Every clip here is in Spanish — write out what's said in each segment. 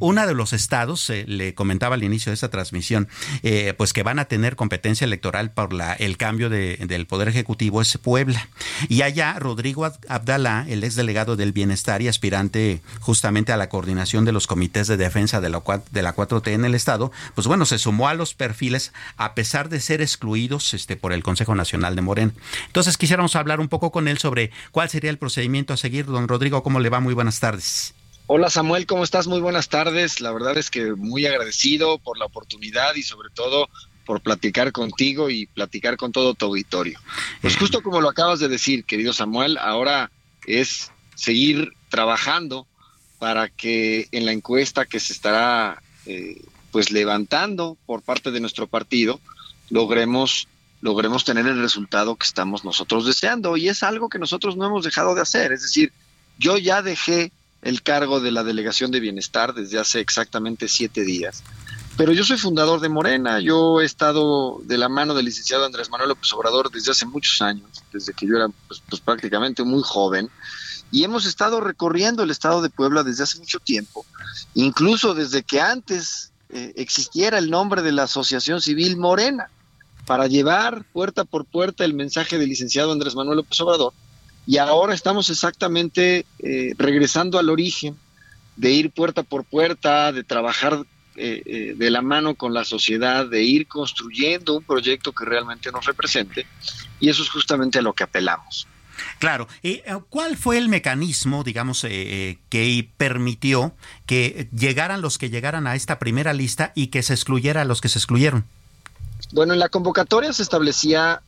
Uno de los estados, eh, le comentaba al inicio de esta transmisión, eh, pues que van a tener competencia electoral por la, el cambio de, del Poder Ejecutivo es Puebla. Y allá Rodrigo Abdalá, el ex delegado del Bienestar y aspirante justamente a la coordinación de los comités de defensa de la, de la 4T en el estado, pues bueno, se sumó a los perfiles a pesar de ser excluidos este, por el Consejo Nacional de Morena. Entonces quisiéramos hablar un poco con él sobre cuál sería el procedimiento a seguir. Don Rodrigo, ¿cómo le va? Muy buenas tardes. Hola Samuel, ¿cómo estás? Muy buenas tardes. La verdad es que muy agradecido por la oportunidad y sobre todo por platicar contigo y platicar con todo tu auditorio. Pues justo como lo acabas de decir, querido Samuel, ahora es seguir trabajando para que en la encuesta que se estará eh, pues levantando por parte de nuestro partido logremos logremos tener el resultado que estamos nosotros deseando y es algo que nosotros no hemos dejado de hacer, es decir, yo ya dejé el cargo de la Delegación de Bienestar desde hace exactamente siete días. Pero yo soy fundador de Morena, yo he estado de la mano del licenciado Andrés Manuel López Obrador desde hace muchos años, desde que yo era pues, pues, prácticamente muy joven, y hemos estado recorriendo el estado de Puebla desde hace mucho tiempo, incluso desde que antes eh, existiera el nombre de la Asociación Civil Morena, para llevar puerta por puerta el mensaje del licenciado Andrés Manuel López Obrador y ahora estamos exactamente eh, regresando al origen de ir puerta por puerta, de trabajar eh, eh, de la mano con la sociedad, de ir construyendo un proyecto que realmente nos represente. Y eso es justamente a lo que apelamos. Claro. ¿Y cuál fue el mecanismo, digamos, que permitió que llegaran los que llegaran a esta primera lista y que se excluyera a los que se excluyeron? Bueno, en la convocatoria se establecía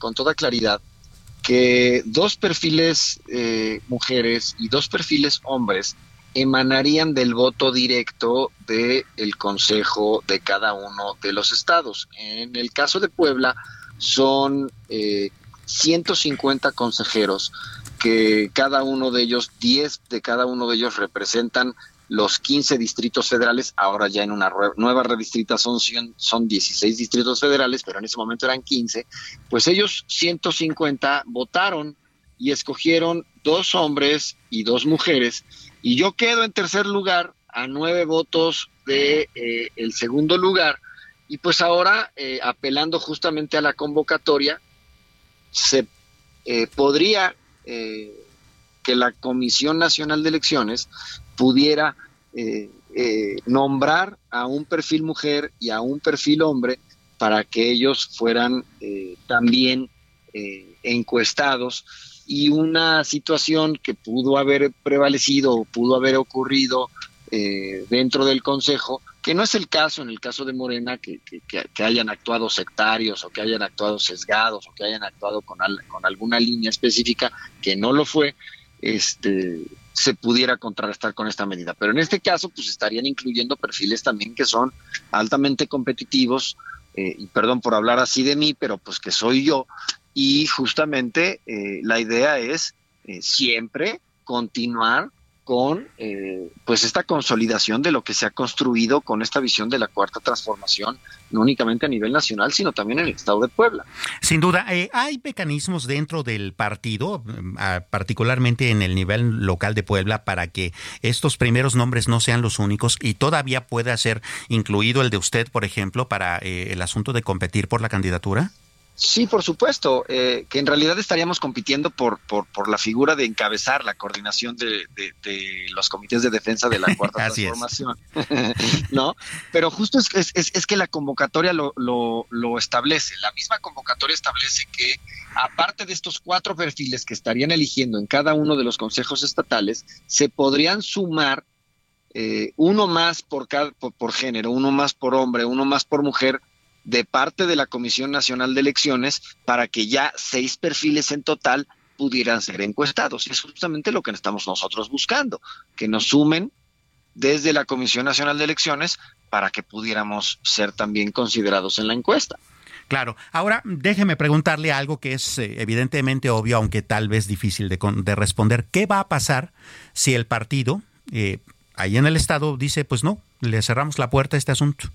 con toda claridad que dos perfiles eh, mujeres y dos perfiles hombres emanarían del voto directo del el consejo de cada uno de los estados. En el caso de Puebla son 150 eh, consejeros que cada uno de ellos, 10 de cada uno de ellos representan los 15 distritos federales, ahora ya en una nueva redistritación son 16 distritos federales, pero en ese momento eran 15, pues ellos 150 votaron y escogieron dos hombres y dos mujeres, y yo quedo en tercer lugar a nueve votos de eh, el segundo lugar, y pues ahora eh, apelando justamente a la convocatoria, se eh, podría que la Comisión Nacional de Elecciones pudiera eh, eh, nombrar a un perfil mujer y a un perfil hombre para que ellos fueran eh, también encuestados. Y una situación que pudo haber prevalecido o pudo haber ocurrido dentro del Consejo, que no es el caso en el caso de Morena, que, hayan actuado sectarios o que hayan actuado sesgados o que hayan actuado con, con alguna línea específica, que no lo fue, este, se pudiera contrarrestar con esta medida. Pero en este caso, pues estarían incluyendo perfiles también que son altamente competitivos, eh, y perdón por hablar así de mí, pero pues que soy yo, y justamente eh, la idea es eh, siempre continuar con eh, pues esta consolidación de lo que se ha construido con esta visión de la cuarta transformación, no únicamente a nivel nacional, sino también en el estado de Puebla. Sin duda, eh, hay mecanismos dentro del partido, mm, particularmente en el nivel local de Puebla, para que estos primeros nombres no sean los únicos y todavía pueda ser incluido el de usted, por ejemplo, para eh, el asunto de competir por la candidatura. Sí, por supuesto, eh, que en realidad estaríamos compitiendo por, por, por, la figura de encabezar la coordinación de, de, los comités de defensa de la cuarta transformación, ¿no? Pero justo es, es, es, que la convocatoria lo, lo, lo, establece, la misma convocatoria establece que aparte de estos cuatro perfiles que estarían eligiendo en cada uno de los consejos estatales, se podrían sumar eh, uno más por, cada, por género, uno más por hombre, uno más por mujer, de parte de la Comisión Nacional de Elecciones para que ya seis perfiles en total pudieran ser encuestados. Y es justamente lo que estamos nosotros buscando, que nos sumen desde la Comisión Nacional de Elecciones para que pudiéramos ser también considerados en la encuesta. Claro. Ahora, déjeme preguntarle algo que es eh, evidentemente obvio, aunque tal vez difícil de, responder. ¿Qué va a pasar si el partido eh, ahí en el Estado dice, pues no, le cerramos la puerta a este asunto?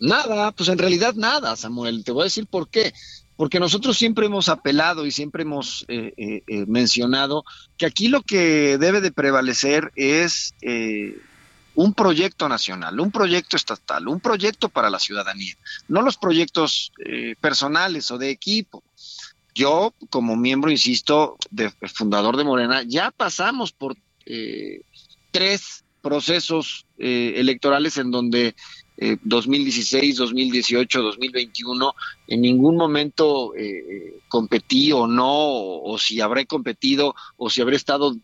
Nada, pues en realidad nada, Samuel. Te voy a decir por qué. Porque nosotros siempre hemos apelado y siempre hemos eh, mencionado que aquí lo que debe de prevalecer es un proyecto nacional, un proyecto estatal, un proyecto para la ciudadanía, no los proyectos eh, personales o de equipo. Yo, como miembro, insisto, de, fundador de Morena, ya pasamos por eh, tres procesos eh, electorales en donde 2016, 2018, 2021, en ningún momento competí o no, o, si habré competido o si habré estado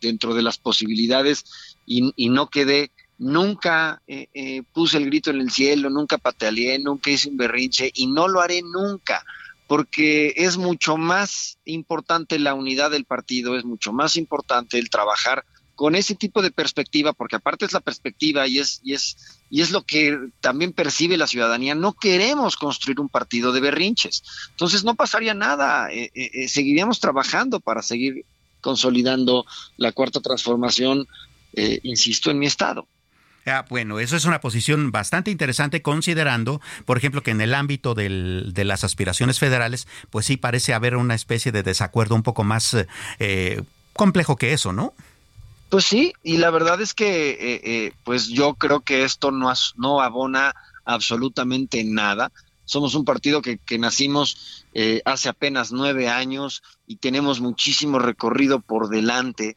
dentro de las posibilidades y, no quedé, nunca eh, eh, puse el grito en el cielo, nunca pataleé, nunca hice un berrinche y no lo haré nunca, porque es mucho más importante la unidad del partido, es mucho más importante el trabajar con ese tipo de perspectiva, porque aparte es la perspectiva y es, y es, y es lo que también percibe la ciudadanía. No queremos construir un partido de berrinches. Entonces no pasaría nada, eh, seguiríamos trabajando para seguir consolidando la cuarta transformación eh, insisto, en mi estado. Ah, bueno, eso es una posición bastante interesante considerando, por ejemplo, que en el ámbito de las aspiraciones federales, pues sí parece haber una especie de desacuerdo un poco más eh, complejo que eso, ¿no? Pues sí, y la verdad es que eh, pues yo creo que esto no, abona absolutamente nada. Somos un partido que, nacimos hace apenas nueve años y tenemos muchísimo recorrido por delante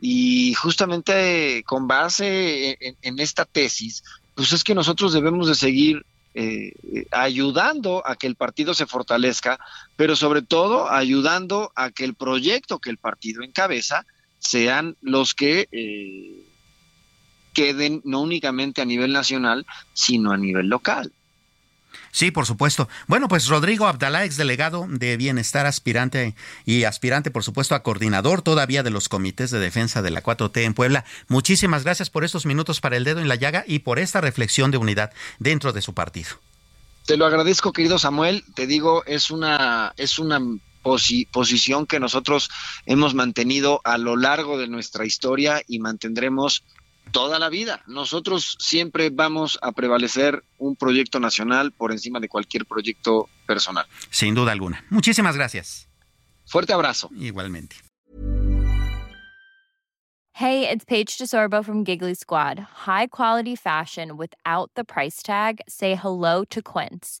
y justamente con base en, esta tesis, pues es que nosotros debemos de seguir eh, ayudando a que el partido se fortalezca, pero sobre todo ayudando a que el proyecto que el partido encabeza sean los que eh, queden no únicamente a nivel nacional, sino a nivel local. Sí, por supuesto. Bueno, pues Rodrigo Abdalá, ex delegado de Bienestar, aspirante y aspirante, por supuesto, a coordinador todavía de los comités de defensa de la 4T en Puebla. Muchísimas gracias por estos minutos para el dedo en la llaga y por esta reflexión de unidad dentro de su partido. Te lo agradezco, querido Samuel. Te digo, es una, es una posición que nosotros hemos mantenido a lo largo de nuestra historia y mantendremos toda la vida. Nosotros siempre vamos a prevalecer un proyecto nacional por encima de cualquier proyecto personal. Sin duda alguna. Muchísimas gracias. Fuerte abrazo. Igualmente. Hey, it's Paige DeSorbo from Giggly Squad. High quality fashion without the price tag. Say hello to Quince.